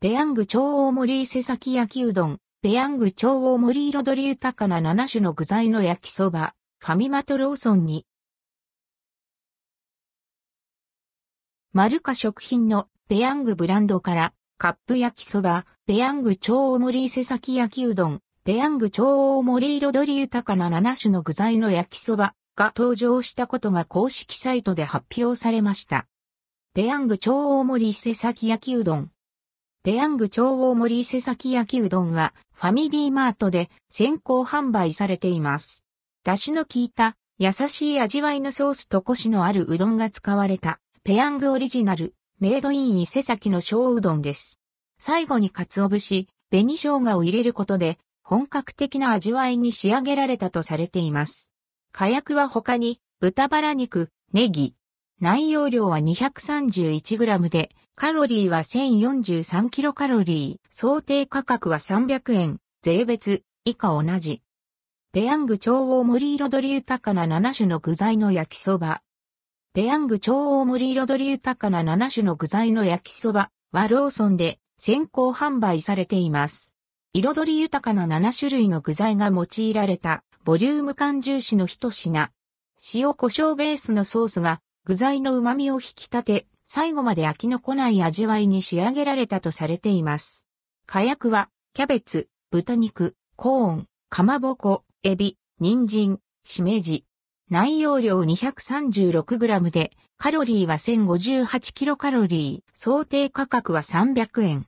ペヤング超大盛り伊勢崎焼きうどん、ペヤング超大盛り彩り豊かな7種の具材の焼きそば、ファミマトローソンに。マルカ食品のペヤングブランドからカップ焼きそば、ペヤング超大盛り伊勢崎焼きうどん、ペヤング超大盛り彩り豊かな7種の具材の焼きそばが登場したことが公式サイトで発表されました。ペヤング超大盛り伊勢崎焼きうどん。ペヤング超大盛り伊勢崎焼きうどんはファミリーマートで先行販売されています。出汁の効いた優しい味わいのソースとコシのあるうどんが使われたペヤングオリジナルメイドイン伊勢崎の小うどんです。最後に鰹節、紅生姜を入れることで本格的な味わいに仕上げられたとされています。火薬は他に豚バラ肉、ネギ。内容量は 231g でカロリーは 1043kcal、想定価格は300円、税別、以下同じ。ペヤング超大盛り彩り豊かな7種の具材の焼きそば。ペヤング超大盛り彩り豊かな7種の具材の焼きそばはローソンで先行販売されています。彩り豊かな7種類の具材が用いられたボリューム感重視の一品。塩胡椒ベースのソースが具材の旨味を引き立て、最後まで飽きのこない味わいに仕上げられたとされています。火薬は、キャベツ、豚肉、コーン、かまぼこ、エビ、人参、しめじ。内容量 236g で、カロリーは 1058kcal、想定価格は300円。